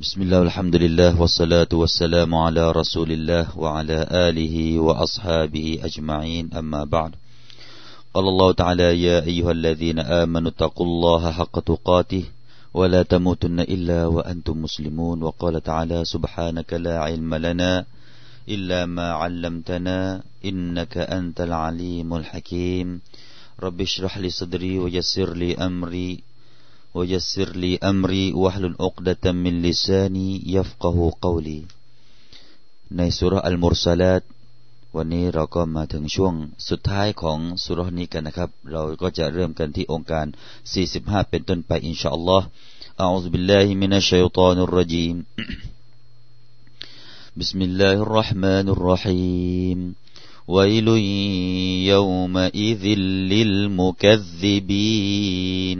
بسم الله والحمد لله والصلاة والسلام على رسول الله وعلى آله وأصحابه أجمعين أما بعد قال الله تعالى يا أيها الذين آمنوا اتقوا الله حق تقاته ولا تموتن إلا وأنتم مسلمون وقال تعالى سبحانك لا علم لنا إلا ما علمتنا إنك أنت العليم الحكيم رب اشرح لي صدري ويسر لي أمري ويسر لي أمري واحلل عقدة من لساني يفقه قولي ในสุรอัลมุรซาลาตวันนี้เราก็มาถึงช่วงสุดท้ายของสุรนี้กันนะครับ เราก็จะเริ่มกันที่องค์การ 45 เป็นต้นไปอินชาอัลลอฮ์อาอุซบิลลาฮิมินัชชัยฏอนุรรจีม بسم الله الرحمن الرحيم ويل يومئذ للمكذبين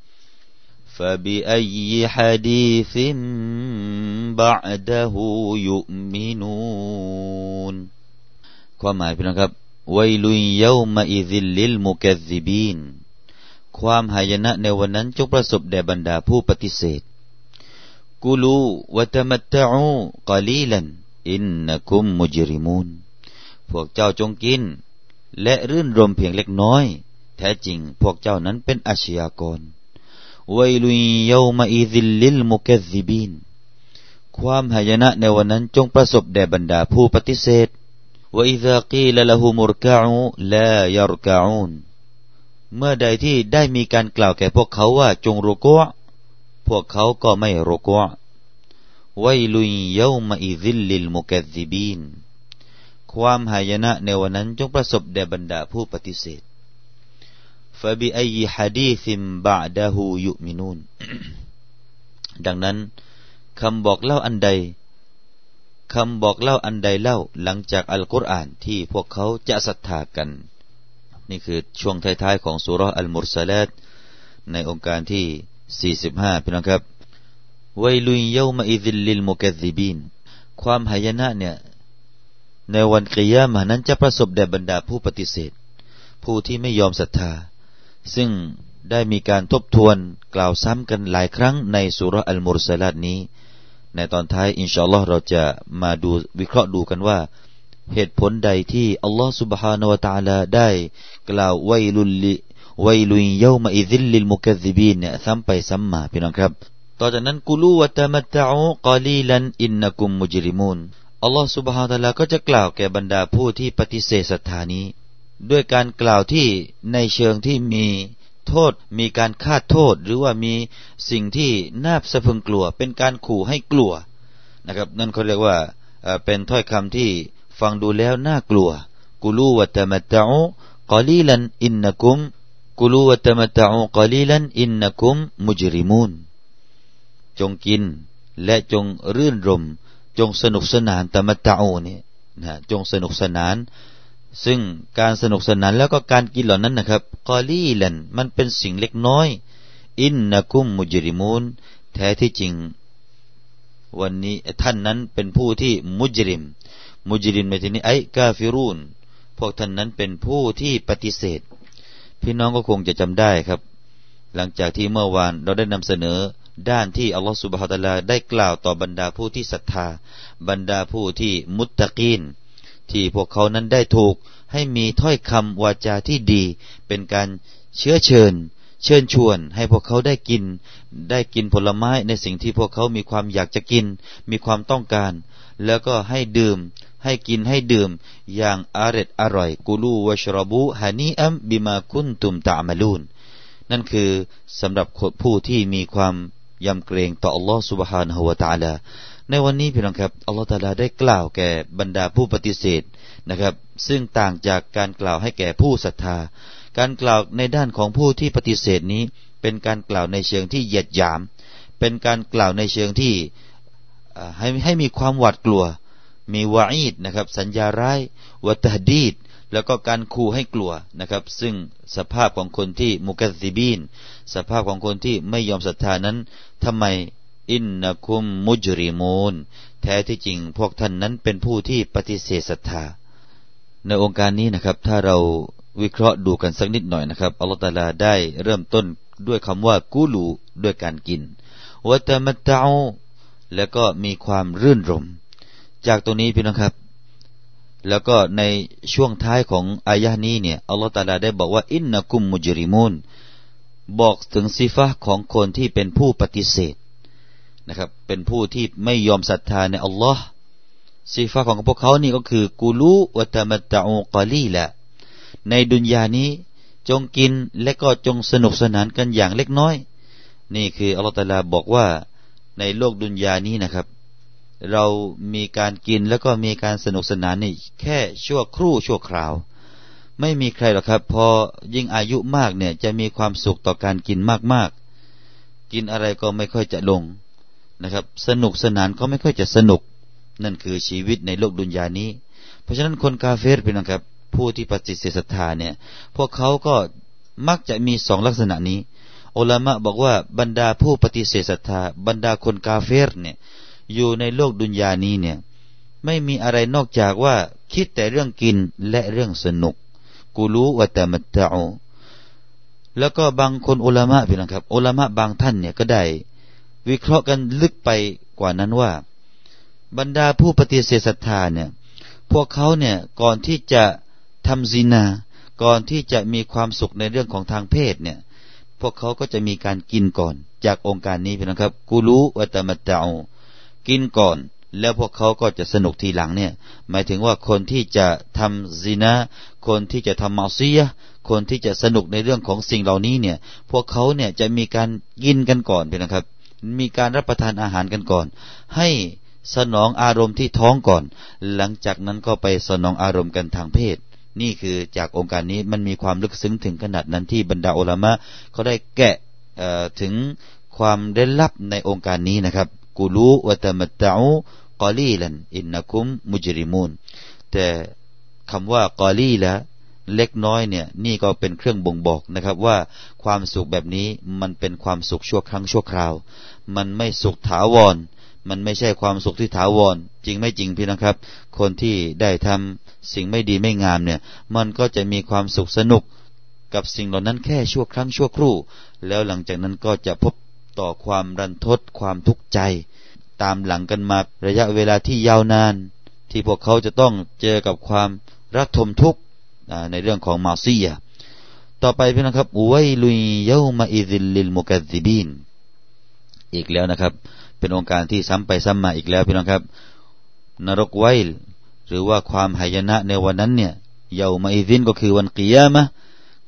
فبأي حديث بعده يؤمنون ความหมายพี่น้องครับวัยลุยเยามาอิซิลลิลมุกัซิบีนความหายนะในวันนั้นจงประสบแด่บรรดาผู้ปฏิเสธกูลูวะตมัตตะอูกลีลันอินนักุมมุจริมูนพวกเจ้าจงกิน และรื่นรมเพียงเล็กน้อย แท้จริงพวกเจ้านั้นเป็นอาชญากร ويل يومئذ للمكذبين ความหายนะในวันนั้นจงประสบแด่บรรดาผู้ปฏิเสธوإذا قيل لهم اركعوا لا يركعون เมื่อใดที่ได้มีการกล่าวแก่พวกเขาว่าจงรุกวพวกเขาก็ไม่รุกววัยลุยเยามาอิซิลลิลมุกซิบีนความหายนะในวันนั้นจงประสบแด่บรรดาผู้ปฏิเสธ فبأي حديث بعده يؤمنون ดังนั้นคำบอกเล่าอันใดคำบอกเล่าอันใดเล่าหลังจากอัลกุรอานที่พวกเขาจะศรัทธากัน นี่คือช่วงท้ายๆของสุรอัลมุรซาลตในองค์การที่ 45พี่น้องครับวัยลุยเยามาอิซิลลิลมุกซิบีนความหายนะเนี่ยในวันกิยามนั้นจะประสบแด่บรรดาผู้ปฏิเสธ ผู้ที่ไม่ยอมศรัทธา ซึ่งได้มีการทบทวนกล่าวซ้ำกันหลายครั้งในสุรอัลมุรสลัดนี้ ในตอนท้ายอินชาอัลลอฮ์เราจะมาดูวิเคราะห์ดูกันว่า เหตุผลใดที่อัลลอฮ์ سبحانه และ تعالى ได้กล่าวไวลุลลิไวลุยเยามาอิซิลลิลมุกัซิบีนเนี่ยซ้ำไปซ้ำมาพี่น้องครับ ต่อจากนั้นกุลูวะตะมัตตะอูกอลีลันอินนักุมมุจริมูนอัลลอฮ์ سبحانه และ تعالى ก็จะกล่าวแก่บรรดาผู้ที่ปฏิเสธศรัทธานี้ ด้วยการกล่าวที่ในเชิงที่มีโทษ มีการคาโทษ หรือว่ามีสิ่งที่น่าสะพึงกลัว เป็นการขู่ให้กลัวนะครับ นั่นเขาเรียกว่าเป็นถ้อยคำที่ฟังดูแล้วน่ากลัวกุลูวัตมัตะอูกอลีลันอินนักุมกุลูวัตมัตะอูกอลีลันอินนักุมมุจริมูนจงกินและจงรื่นรม จงสนุกสนานตมัตตะอูนี่นะจงสนุกสนาน ซึ่งการสนุกสนานแล้วก็การกินเหล่านั้นนะครับกอลีลันมันเป็นสิ่งเล็กน้อย อินนักุมมุจริมูนแท้ที่จริง วันนี้ท่านนั้นเป็นผู้ที่มุจริม มุจริมในที่นี้ไอ้กาฟิรูนพวกท่านนั้นเป็นผู้ที่ปฏิเสธ พี่น้องก็คงจะจำได้ครับ หลังจากที่เมื่อวานเราได้นำเสนอด้านที่อัลลอฮฺสุบฮฺตะลาได้กล่าวต่อบรรดาผู้ที่ศรัทธา บรรดาผู้ที่มุตตะกีน ที่พวกเขานั้นได้ถูกให้มีถ้อยคำวาจาที่ดี เป็นการเชื้อเชิญ เชิญชวนให้พวกเขาได้กิน ได้กินผลไม้ในสิ่งที่พวกเขามีความอยากจะกิน มีความต้องการ แล้วก็ให้ดื่ม ให้กินให้ดื่ม อย่างอร่อยอร่อยกูลูวชรบูฮานีอัมบิมาคุนตุมตามาลูนนั่นคือสำหรับผู้ที่มีความยำเกรงต่ออัลลอฮฺ سبحانه และ تعالى ในวันนี้พี่น้องครับอัลลอฮฺตาลาได้กล่าวแก่บรรดาผู้ปฏิเสธนะครับ ซึ่งต่างจากการกล่าวให้แก่ผู้ศรัทธา การกล่าวในด้านของผู้ที่ปฏิเสธนี้ เป็นการกล่าวในเชิงที่เหยียดหยาม เป็นการกล่าวในเชิงที่ให้ให้มีความหวาดกลัว มีวาอีดนะครับ สัญญาร้ายวัตดีดแล้วก็การขู่ให้กลัวนะครับ ซึ่งสภาพของคนที่มุกัซิบีน สภาพของคนที่ไม่ยอมศรัทธานั้นทำไม อินนักุมมุจริมูนแท้ที่จริงพวกท่านนั้นเป็นผู้ที่ปฏิเสธศรัทธา ในองค์การนี้นะครับ ถ้าเราวิเคราะห์ดูกันสักนิดหน่อยนะครับอัลลอฮฺตาลาได้เริ่มต้นด้วยคำว่ากูลูด้วยการกินวัตมัตตาแล้วก็มีความรื่นรม จากตรงนี้พี่น้องครับ แล้วก็ในช่วงท้ายของอายะนี้เนี่ยอัลลอฮฺตาลาได้บอกว่าอินนักุมมุจริมูนบอกถึงสิฟะของคนที่เป็นผู้ปฏิเสธ นะครับ เป็นผู้ที่ไม่ยอมศรัทธาในอัลลอฮ์สิฟะของพวกเขานี่ก็คือกูลูวัตมัตตาอูกอลีละในดุนยานี้จงกินและก็จงสนุกสนานกันอย่างเล็กน้อย นี่คืออัลลอฮฺตาลาบอกว่าในโลกดุนยานี้นะครับ เรามีการกินแล้วก็มีการสนุกสนานนี่แค่ชั่วครู่ชั่วคราว ไม่มีใครหรอกครับ พอยิ่งอายุมากเนี่ยจะมีความสุขต่อการกินมากๆ กินอะไรก็ไม่ค่อยจะลง นะครับ สนุกสนานก็ไม่ค่อยจะสนุก นั่นคือชีวิตในโลกดุนยานี้ เพราะฉะนั้นคนกาเฟรเป็นนะครับ ผู้ที่ปฏิเสธศรัทธาเนี่ย พวกเขาก็มักจะมีสองลักษณะนี้อุลามะบอกว่าบรรดาผู้ปฏิเสธศรัทธา บรรดาคนกาเฟรเนี่ย อยู่ในโลกดุนยานี้เนี่ย ไม่มีอะไรนอกจากว่าคิดแต่เรื่องกินและเรื่องสนุก กูรู้ว่าแต่มัตตาแล้วก็บางคนอุลามะพี่นะครับอุลามะบางท่านเนี่ยก็ได้ วิเคราะห์กันลึกไปกว่านั้นว่า บรรดาผู้ปฏิเสธศรัทธาเนี่ย พวกเขาเนี่ยก่อนที่จะทำซินา ก่อนที่จะมีความสุขในเรื่องของทางเพศเนี่ย พวกเขาก็จะมีการกินก่อน จากองค์การนี้พี่น้องครับ กูรู้วัตมัตตากินก่อน แล้วพวกเขาก็จะสนุกทีหลังเนี่ย หมายถึงว่าคนที่จะทำซินา คนที่จะทำมาซียคนที่จะสนุกในเรื่องของสิ่งเหล่านี้เนี่ย พวกเขาเนี่ยจะมีการกินกันก่อนพี่นะครับ มีการรับประทานอาหารกันก่อน ให้สนองอารมณ์ที่ท้องก่อน หลังจากนั้นก็ไปสนองอารมณ์กันทางเพศ นี่คือจากองค์การนี้มันมีความลึกซึ้งถึงขนาดนั้นที่บรรดาอัลามะเขาได้แกะถึงความได้ลับในองค์การนี้นะครับกูรู้วัตมัตตาอูกอลีลันอินนักุมมุจริมูนแต่คำว่ากอลีละ เล็กน้อยเนี่ย นี่ก็เป็นเครื่องบ่งบอกนะครับ ว่าความสุขแบบนี้มันเป็นความสุขชั่วครั้งชั่วคราว มันไม่สุขถาวร มันไม่ใช่ความสุขที่ถาวร จริงไม่จริงพี่นะครับ คนที่ได้ทำสิ่งไม่ดีไม่งามเนี่ย มันก็จะมีความสุขสนุกกับสิ่งเหล่านั้นแค่ชั่วครั้งชั่วครู่ แล้วหลังจากนั้นก็จะพบต่อความรันทดความทุกข์ใจ ตามหลังกันมาระยะเวลาที่ยาวนาน ที่พวกเขาจะต้องเจอกับความระทมทุกข์ ในเรื่องของมาซียต่อไปพี่นะครับويل يومئذ للمكذبين อีกแล้วนะครับ เป็นโองการที่ซ้ำไปซ้ำมาอีกแล้วพี่น้องครับ นรกไวลหรือว่าความหายนะในวันนั้นเนี่ยเยามาอีซินก็คือวันกิยามะ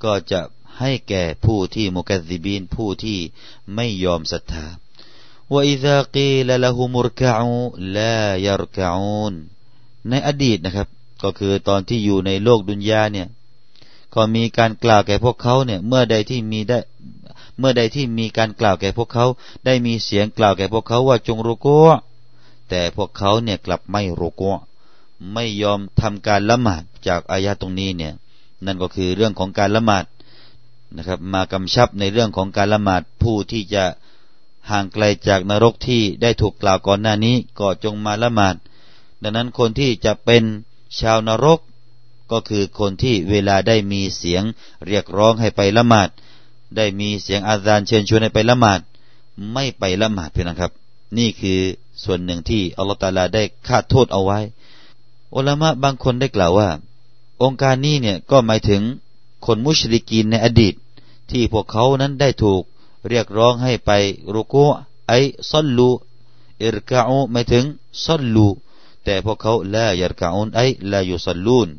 ก็จะให้แก่ผู้ที่มุกัซิบีนผู้ที่ไม่ยอมศรัทธาว่าอิซากีลละหุมุรกะอูลายรกะอูนในอดีตนะครับ ก็คือตอนที่อยู่ในโลกดุนยาเนี่ย ก็มีการกล่าวแก่พวกเขาเนี่ย เมื่อใดที่มีได้ เมื่อใดที่มีการกล่าวแก่พวกเขา ได้มีเสียงกล่าวแก่พวกเขาว่าจงรุกวแต่พวกเขาเนี่ยกลับไม่รุกวไม่ยอมทำการละหมาดจากอายะตรงนี้เนี่ย นั่นก็คือเรื่องของการละหมาดนะครับ มากำชับในเรื่องของการละหมาดผู้ที่จะห่างไกลจากนรกที่ได้ถูกกล่าวก่อนหน้านี้ก็จงมาละหมาด ดังนั้นคนที่จะเป็น ชาวนรก ก็คือคนที่เวลาได้มีเสียงเรียกร้องให้ไปละหมาด ได้มีเสียงอาจารย์เชิญชวนให้ไปละหมาด ไม่ไปละหมาดเพียงนะครับ นี่คือส่วนหนึ่งที่อัลลอฮฺตาลาได้คาดโทษเอาไว้อุลามะบางคนได้กล่าวว่า องค์การนี้เนี่ยก็หมายถึงคนมุชริกีนในอดีต ที่พวกเขานั้นได้ถูกเรียกร้องให้ไปรุกูไอซัลลูอิรกาอูหมายถึงซัลลู แต่พวกเขาละยัรกาอูนไอละยุซัลลูน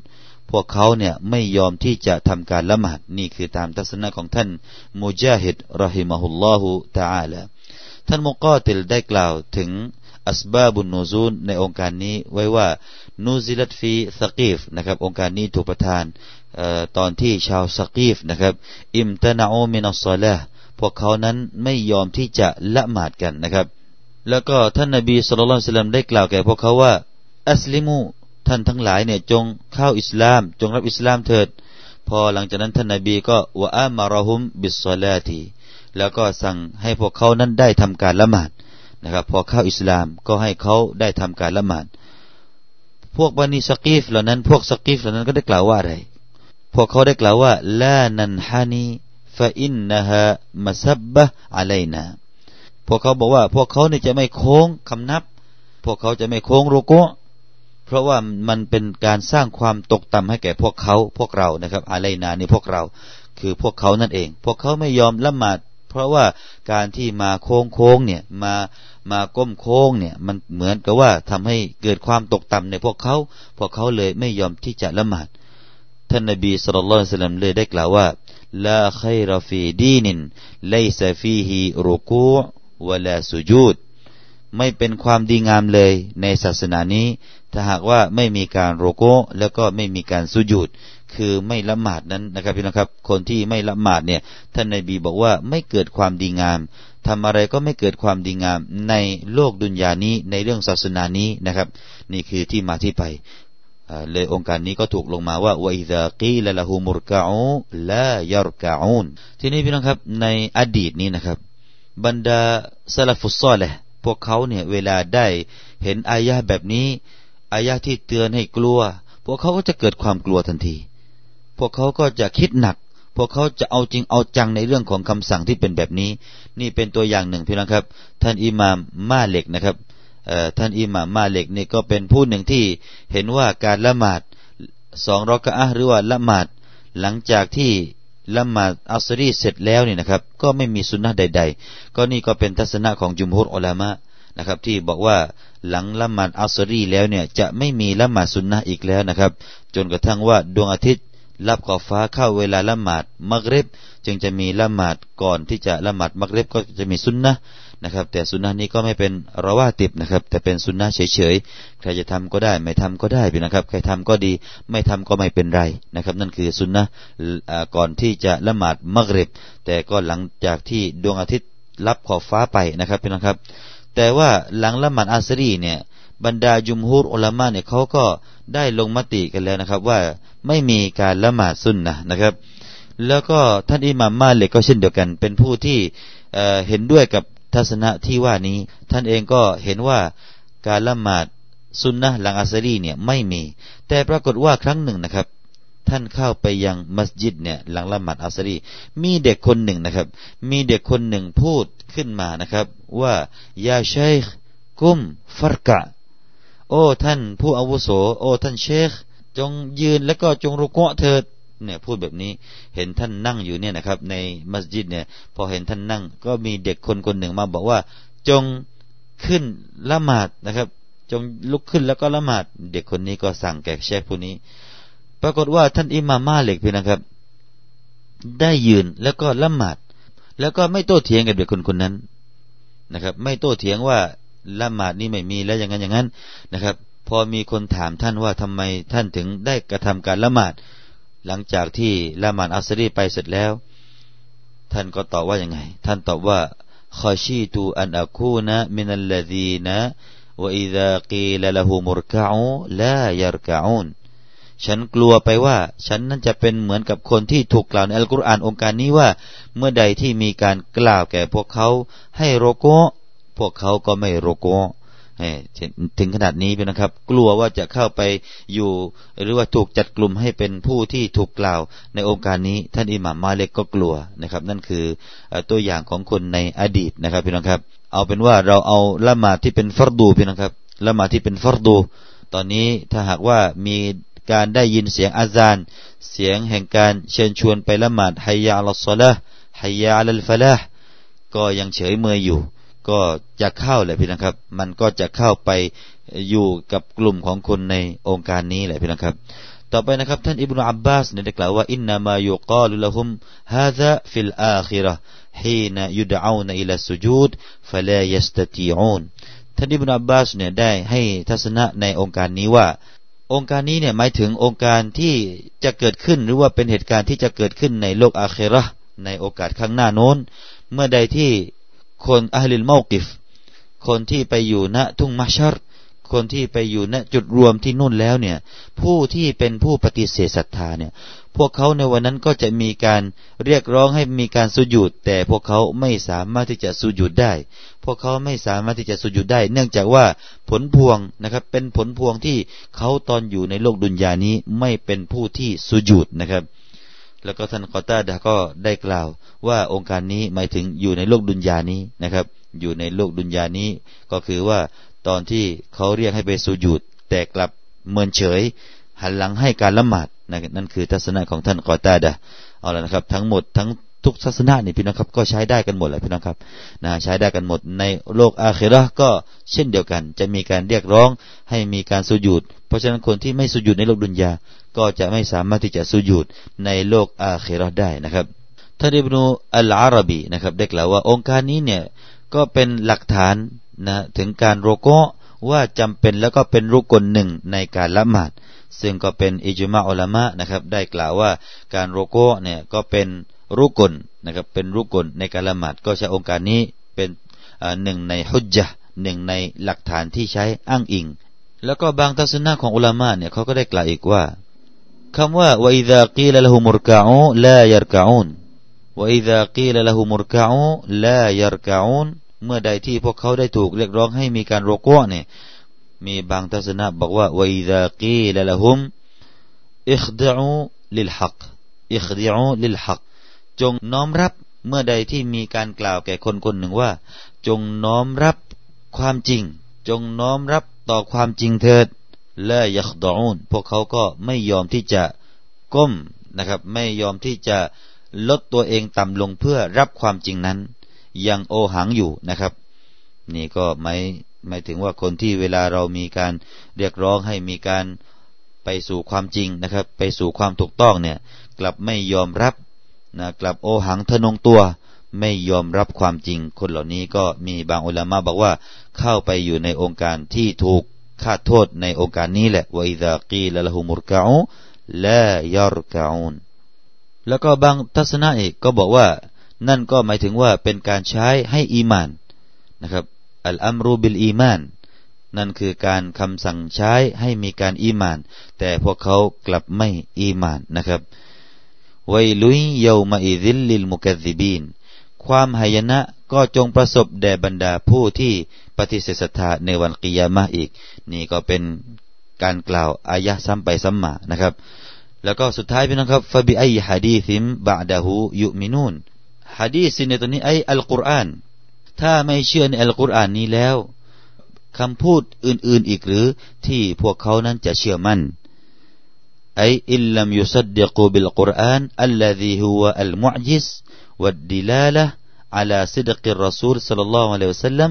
พวกเขาเนี่ยไม่ยอมที่จะทำการละหมาดนี่คือตามทัศนะของท่านมุจาฮิดرحمه الله تعالى ท่านมุกอติลได้กล่าวถึงอัสบาบุนนูซูนในองค์การนี้ไว้ว่านูซิลัตฟีสกีฟนะครับองค์การนี้ถูกประทานตอนที่ชาวสกีฟนะครับامتنعوا من الصلاة พวกเขานั้นไม่ยอมที่จะละหมาดกันนะครับ แล้วก็ท่านนบีสุลต่านได้กล่าวแก่พวกเขาว่า أسلموا ท่านทั้งหลายเนี่ยจงเข้าอิสลาม จงรับอิสลามเถิด พอหลังจากนั้นท่านนบีก็وأمرهم بالصلاة แล้วก็สั่งให้พวกเขานั้นได้ทำการละหมาดนะครับพอเข้าอิสลามก็ให้เขาได้ทำการละหมาด พวกบันิสกีฟเหล่านั้น พวกสกีฟเหล่านั้นก็ได้กล่าวว่าอะไร พวกเขาได้กล่าวว่าلا ننحني فإنها مسبة علينا พวกเขาบอกว่า พวกเขาเนี่ยจะไม่โค้งคำนับ พวกเขาจะไม่โค้งโรโก ราะว่ามันเป็นการสร้างความตกต่ำให้แก่พวกเขาพวกเรานะครับอะไรนานี่พวกเรา คือพวกเขานั่นเอง พวกเขาไม่ยอมละหมาด เพราะว่าการที่มาโค้งโค้งเนี่ยมามาก้มโค้งเนี่ยมันเหมือนกับว่าทำให้เกิดความตกต่ำในพวกเขา พวกเขาเลยไม่ยอมที่จะละหมาดท่านนบีสุลต่านลเลยได้กล่าวว่าลาขัยรฟีดีนินไลซฟีฮีรุกูวะลาสุจูดไม่เป็นความดีงามเลยในศาสนานี้ ถ้าหากว่าไม่มีการโรโกแล้วก็ไม่มีการสุญูดคือไม่ละหมาดนั้นนะครับพี่น้องครับ คนที่ไม่ละหมาดเนี่ยท่านนบีบอกว่าไม่เกิดความดีงามทำอะไรก็ไม่เกิดความดีงามในโลกดุนยานี้ในเรื่องศาสนานี้นะครับ นี่คือที่มาที่ไปเลยองค์การนี้ก็ถูกลงมาว่าวอิซากีละละหูมุรกาอูลายรกาอูนทีนี้พี่น้องครับในอดีตนี้นะครับ บรรดาซาลฟุตซอลเลยพวกเขาเนี่ยเวลาได้เห็นอายะแบบนี้ อายะที่เตือนให้กลัว พวกเขาก็จะเกิดความกลัวทันที พวกเขาก็จะคิดหนัก พวกเขาจะเอาจริงเอาจังในเรื่องของคำสั่งที่เป็นแบบนี้ นี่เป็นตัวอย่างหนึ่งพี่น้องครับ ท่านอิหม่ามมาเล็กนะครับท่านอิหม่ามมาเล็กนี่ก็เป็นผู้หนึ่งที่เห็นว่าการละหมาดสองรอกะอะหรือว่าละหมาดหลังจากที่ละหมาดอัสรีเสร็จแล้วนี่นะครับ ก็ไม่มีสุนนะใด ๆ ก็นี่ก็เป็นทัศนะของจุมฮุรอัลามะ นะครับ ที่บอกว่าหลังละหมาดอัสรีแล้วเนี่ยจะไม่มีละหมาดสุนนะอีกแล้วนะครับ จนกระทั่งว่าดวงอาทิตย์รับขอบฟ้าเข้าเวลาละหมาดมักริบจึงจะมีละหมาดก่อนที่จะละหมาดมักริบก็จะมีสุนนะนะครับ แต่สุนนะนี้ก็ไม่เป็นราวาติบนะครับ แต่เป็นสุนนะเฉยๆใครจะทำก็ได้ ไม่ทำก็ได้พี่นะครับใครทำก็ดี ไม่ทำก็ไม่เป็นไรนะครับ นั่นคือสุนนะก่อนที่จะละหมาดมักริบแต่ก็หลังจากที่ดวงอาทิตย์รับขอบฟ้าไปนะครับพี่นะครับ แต่ว่าหลังละหมาดอัสรีเนี่ย บรรดาจุมฮูรอุลามะเนี่ยเขาก็ได้ลงมติกันแล้วนะครับ ว่าไม่มีการละหมาดสุนนะนะครับ แล้วก็ท่านอิหม่ามมาเลกก็เช่นเดียวกัน เป็นผู้ที่เห็นด้วยกับทัศนะที่ว่านี้ ท่านเองก็เห็นว่าการละหมาดสุนนะหลังอัสรีเนี่ยไม่มี แต่ปรากฏว่าครั้งหนึ่งนะครับ ท่านเข้าไปยังมัสยิดเนี่ยหลังละหมาดอัสรีมีเด็กคนหนึ่งนะครับ มีเด็กคนหนึ่งพูด ขึ้นมานะครับ ว่ายาชัยกุมฟรกะ โอ้ท่านผู้อาวุโส โอ้ท่านเชค จงยืนแล้วก็จงรุกะเถิดเนี่ยพูดแบบนี้เห็นท่านนั่งอยู่เนี่ยนะครับ ในมัสยิดเนี่ยพอเห็นท่านนั่ง ก็มีเด็กคนคนหนึ่งมาบอกว่า จงขึ้นละหมาดนะครับ จงลุกขึ้นแล้วก็ละหมาด เด็กคนนี้ก็สั่งแก่เชคผู้นี้ ปรากฏว่าท่านอิมามาเล็กพี่นะครับ ได้ยืนแล้วก็ละหมาด แล้วก็ไม่โต้เถียงกับเด็กคนคนนั้นนะครับ ไม่โต้เถียงว่าละหมาดนี่ไม่มีแล้วอย่างนั้นอย่างนั้นนะครับ พอมีคนถามท่านว่าทำไมท่านถึงได้กระทำการละหมาด หลังจากที่ละหมาดอัสรีไปเสร็จแล้ว ท่านก็ตอบว่าอยังไง ท่านตอบว่าขอชีตูอันอาคูนะมินัลลดีนะว่าอิดะกี ฉันกลัวไปว่า ฉันนั้นจะเป็นเหมือนกับคนที่ถูกกล่าวในอัลกุรอานองค์การนี้ว่า เมื่อใดที่มีการกล่าวแก่พวกเขาให้โรโกพวกเขาก็ไม่โรโกถึงขนาดนี้เป็นนะครับ กลัวว่าจะเข้าไปอยู่ หรือว่าถูกจัดกลุ่มให้เป็นผู้ที่ถูกกล่าวในองค์การนี้ ท่านอิหม่ามมาเล็กก็กลัวนะครับ นั่นคือตัวอย่างของคนในอดีตนะครับพี่น้องครับ เอาเป็นว่าเราเอาละหมาดที่เป็นฟัรดูพี่น้องครับละหมาดที่เป็นฟัรดู ตอนนี้ถ้าหากว่ามี การได้ยินเสียงอาจารเสียงแห่งการเชิญชวนไปละหมาดฮัยยาอัลสละฮัยยาอัลฟะละก็ยังเฉยเมยอยู่ ก็จะเข้าแหละพี่นะครับ มันก็จะเข้าไปอยู่กับกลุ่มของคนในโองการนี้แหละพี่นะครับ ต่อไปนะครับ ท่านอิบนุอับบาสได้กล่าวว่าإنما يقال لهم هذا في الآخرة حين يدعون إلى السجود فلا يستطيعون ท่านอิบนุอับบาสเนี่ยได้ให้ทัศนะในองค์การนี้ว่า องค์การนี้เนี่ยหมายถึงองค์การที่จะเกิดขึ้นหรือว่าเป็นเหตุการณ์ที่จะเกิดขึ้นในโลกอาคิเราะฮ์ในโอกาสข้างหน้าโน้น เมื่อใดที่คนอัลลิลมากิฟคนที่ไปอยู่ณทุ่งมัชร คนที่ไปอยู่ณจุดรวมที่นู่นแล้วเนี่ย ผู้ที่เป็นผู้ปฏิเสธศรัทธาเนี่ย พวกเขาในวันนั้นก็จะมีการเรียกร้องให้มีการสุญูดแต่พวกเขาไม่สามารถที่จะสุญูดได้ พวกเขาไม่สามารถที่จะสุญูดได้ เนื่องจากว่าผลพวงนะครับ เป็นผลพวงที่เขาตอนอยู่ในโลกดุนยานี้ไม่เป็นผู้ที่สุญูดนะครับ แล้วก็ท่านกอตาดาก็ได้กล่าวว่าองค์การนี้หมายถึงอยู่ในโลกดุนยานี้นะครับ อยู่ในโลกดุนยานี้ก็คือว่า ตอนที่เขาเรียกให้ไปสุญูดแต่กลับเมินเฉย หันหลังให้การละหมาดนั่นคือทัศนะของท่านกอตาดะเอาละนะครับ ทั้งหมดทั้งทุกทัศนะนี่พี่น้องครับก็ใช้ได้กันหมดเลยพี่น้องครับนะใช้ได้กันหมดในโลกอาเคราก็เช่นเดียวกัน จะมีการเรียกร้องให้มีการสุญูดเพราะฉะนั้นคนที่ไม่สุญูดในโลกดุนยา ก็จะไม่สามารถที่จะสุญูดในโลกอาเคราได้นะครับท่านอิบนุอัลอาราบีนะครับได้กล่าวว่าองค์การนี้เนี่ย ก็เป็นหลักฐานนะถึงการโรโกว่าจำเป็นแล้วก็เป็นรุกลหนึ่งในการละหมาด ซึ่งก็เป็นอิจมาอัลมะนะครับ ได้กล่าวว่าการโรโกเนี่ยก็เป็นรุกลนะครับเป็นรุกลในการละหมาดก็ใช้องค์การนี้เป็นหนึ่งในฮุจจ์หนึ่งในหลักฐานที่ใช้อ้างอิง แล้วก็บางทัศนะของอุลามะเนี่ยเขาก็ได้กล่าวอีกว่าคำว่าวอิดะกีลละหุมุรก เมื่อใดที่พวกเขาได้ถูกเรียกร้องให้มีการโรโก้เนี่ยมีบางทัศนะบอกว่าวิดากีลละหุมอิขดิอูลิลฮักอิขดิอูลิลฮักจงน้อมรับเมื่อใดที่มีการกล่าวแก่คนคนหนึ่งว่า จงน้อมรับความจริง จงน้อมรับต่อความจริงเถิดและยักดอูนพวกเขาก็ไม่ยอมที่จะก้มนะครับ ไม่ยอมที่จะลดตัวเองต่ำลงเพื่อรับความจริงนั้น ยังโอหังอยู่นะครับ นี่ก็หมายหมายถึงว่าคนที่เวลาเรามีการเรียกร้องให้มีการไปสู่ความจริงนะครับ ไปสู่ความถูกต้องเนี่ย กลับไม่ยอมรับนะกลับโอหังทนงตัว ไม่ยอมรับความจริง คนเหล่านี้ก็มีบางอุลามะบอกว่าเข้าไปอยู่ในองค์การที่ถูกคาดโทษในองค์การนี้แหละวอิดากีละละหุมุรกาอูละยารกาอูนแล้วก็บางทัศนะอีกก็บอกว่า นั่นก็หมายถึงว่าเป็นการใช้ให้อีมานนะครับالأمر بالإيمان นั่นคือการคำสั่งใช้ให้มีการอีมาน แต่พวกเขากลับไม่อีมานนะครับويل يومئذ للمكذبين ความหายนะก็จงประสบแด่บรรดาผู้ที่ปฏิเสธศรัทธาในวันกิยามะอีก นี่ก็เป็นการกล่าวอายะซ้ำไปซ้ำมานะครับ แล้วก็สุดท้ายพี่น้องครับفبأي حديث بعده يؤمنون ฮะดีสในตัวนี้أي القرآن ถ้าไม่เชื่อในอัลกุรอานนี้แล้วคำพูดอื่นๆอีกหรือที่พวกเขานั้นจะเชื่อมัน่นไออิลลัมยุสดดกูบิลกุรอานอัลลซีฮุวะอัลมุอจิสวัดดิลาละอัลาซิดกิรอซูลสัลลัลลอฮุอะลัยฮิวสัลลัม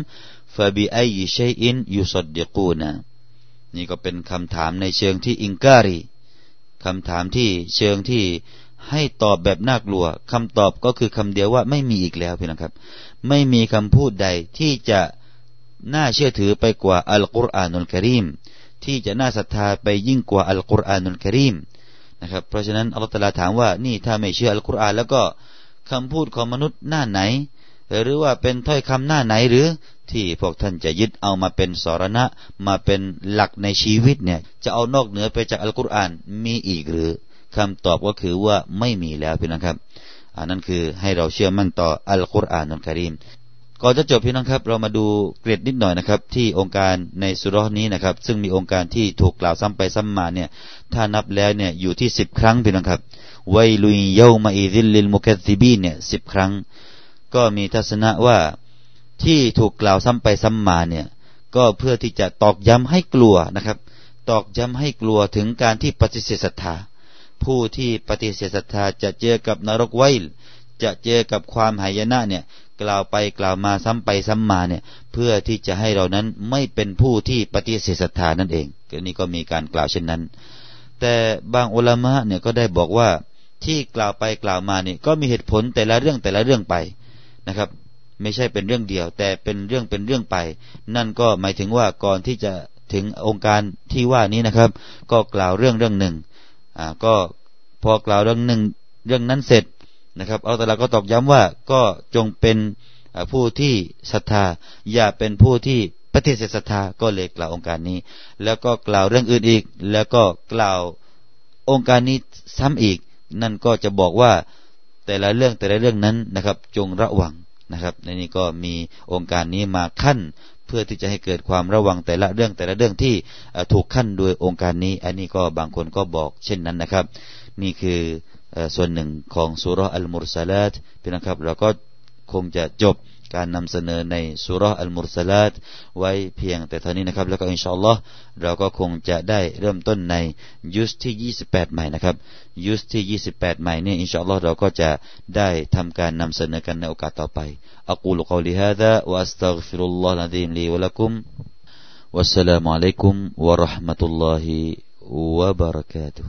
ฟะบิไอชัยอินยุสดดกูนะนี่ก็เป็นคำถามในเชิงที่อิงการีคำถามที่เชิงที่ ให้ตอบแบบน่ากลัวคำตอบก็คือคำเดียวว่าไม่มีอีกแล้วพี่นะครับ ไม่มีคำพูดใดที่จะน่าเชื่อถือไปกว่าอัลกุรอานุลกิริมที่จะน่าศรัทธาไปยิ่งกว่าอัลกุรอานุลกิริมนะครับเพราะฉะนั้นอัลตลาถามว่านี่ถ้าไม่เชื่ออัลกุรอานแล้วก็คำพูดของมนุษย์หน้าไหน หรือว่าเป็นถ้อยคำหน้าไหนหรือที่พวกท่านจะยึดเอามาเป็นสารณะมาเป็นหลักในชีวิตเนี่ยจะเอานอกเหนือไปจากอัลกุรอานมีอีกหรือ คำตอบก็คือว่าไม่มีแล้วพี่น้องครับอันนั้นคือให้เราเชื่อมั่นต่ออัลกุรอานอัลกะรีมก่อนจะจบพี่น้องครับ เรามาดูเกร็ดนิดหน่อยนะครับ ที่โองการในซูเราะฮฺนี้นะครับ ซึ่งมีโองการที่ถูกกล่าวซ้ำไปซ้ำมาเนี่ย ถ้านับแล้วเนี่ยอยู่ที่สิบครั้งพี่น้องครับويل يومئذ للمكذبين เนี่ยสิบครั้ง ก็มีทัศนะว่าที่ถูกกล่าวซ้ำไปซ้ำมาเนี่ย ก็เพื่อที่จะตอกย้ำให้กลัวนะครับ ตอกย้ำให้กลัวถึงการที่ปฏิเสธศรัทธา ผู้ที่ปฏิเสธศรัทธาจะเจอกับนรกไวลจะเจอกับความหายนะเนี่ยกล่าวไปกล่าวมาซ้ำไปซ้ำมาเนี่ยเพื่อที่จะให้เรานั้นไม่เป็นผู้ที่ปฏิเสธศรัทธานั่นเองก็นี้ก็มีการกล่าวเช่นนั้น แต่บางอุลามะเนี่ยก็ได้บอกว่าที่กล่าวไปกล่าวมาเนี่ยก็มีเหตุผลแต่ละเรื่องแต่ละเรื่องไปนะครับ ไม่ใช่เป็นเรื่องเดียว แต่เป็นเรื่องเป็นเรื่องไป นั่นก็หมายถึงว่าก่อนที่จะถึงองค์การที่ว่านี้นะครับ ก็กล่าวเรื่องเรื่องหนึ่ง อ่าก็พอกล่าวเรื่องหนึ่งเรื่องนั้นเสร็จนะครับอัลตลาก็ตอกย้ำว่าก็จงเป็นผู้ที่ศรัทธา อย่าเป็นผู้ที่ปฏิเสธศรัทธาก็เลยกล่าวองค์การนี้ แล้วก็กล่าวเรื่องอื่นอีก แล้วก็กล่าวองค์การนี้ซ้ำอีก นั่นก็จะบอกว่าแต่ละเรื่องแต่ละเรื่องนั้นนะครับ จงระวังนะครับในนี้ก็มีองค์การนี้มาขั้น พื่อที่จะให้เกิดความระวังแต่ละเรื่องแต่ละเรื่องที่ถูกขั้นโดยองค์การนี้ อันนี้ก็บางคนก็บอกเช่นนั้นนะครับ นี่คือส่วนหนึ่งของสุรอัลมุรซาลาตพี่นะครับเราก็คงจะจบ การนำเสนอในสุรอัลมุรสลาตไว้เพียงแต่เท่านี้นะครับ แล้วก็อินชาอัลลอฮ์เราก็คงจะได้เริ่มต้นในยุสที่ 28 ใหม่นะครับยุสที่ 28 ใหม่เนี่ยอินชาอัลลอฮ์เราก็จะได้ทำการนำเสนอกันในโอกาสต่อไปอักูลกอลิฮะดะวะอัสตัฆฟิรุลลอฮ์ละดีมลีวะลักุม والسلام عليكم ورحمة الله وبركاته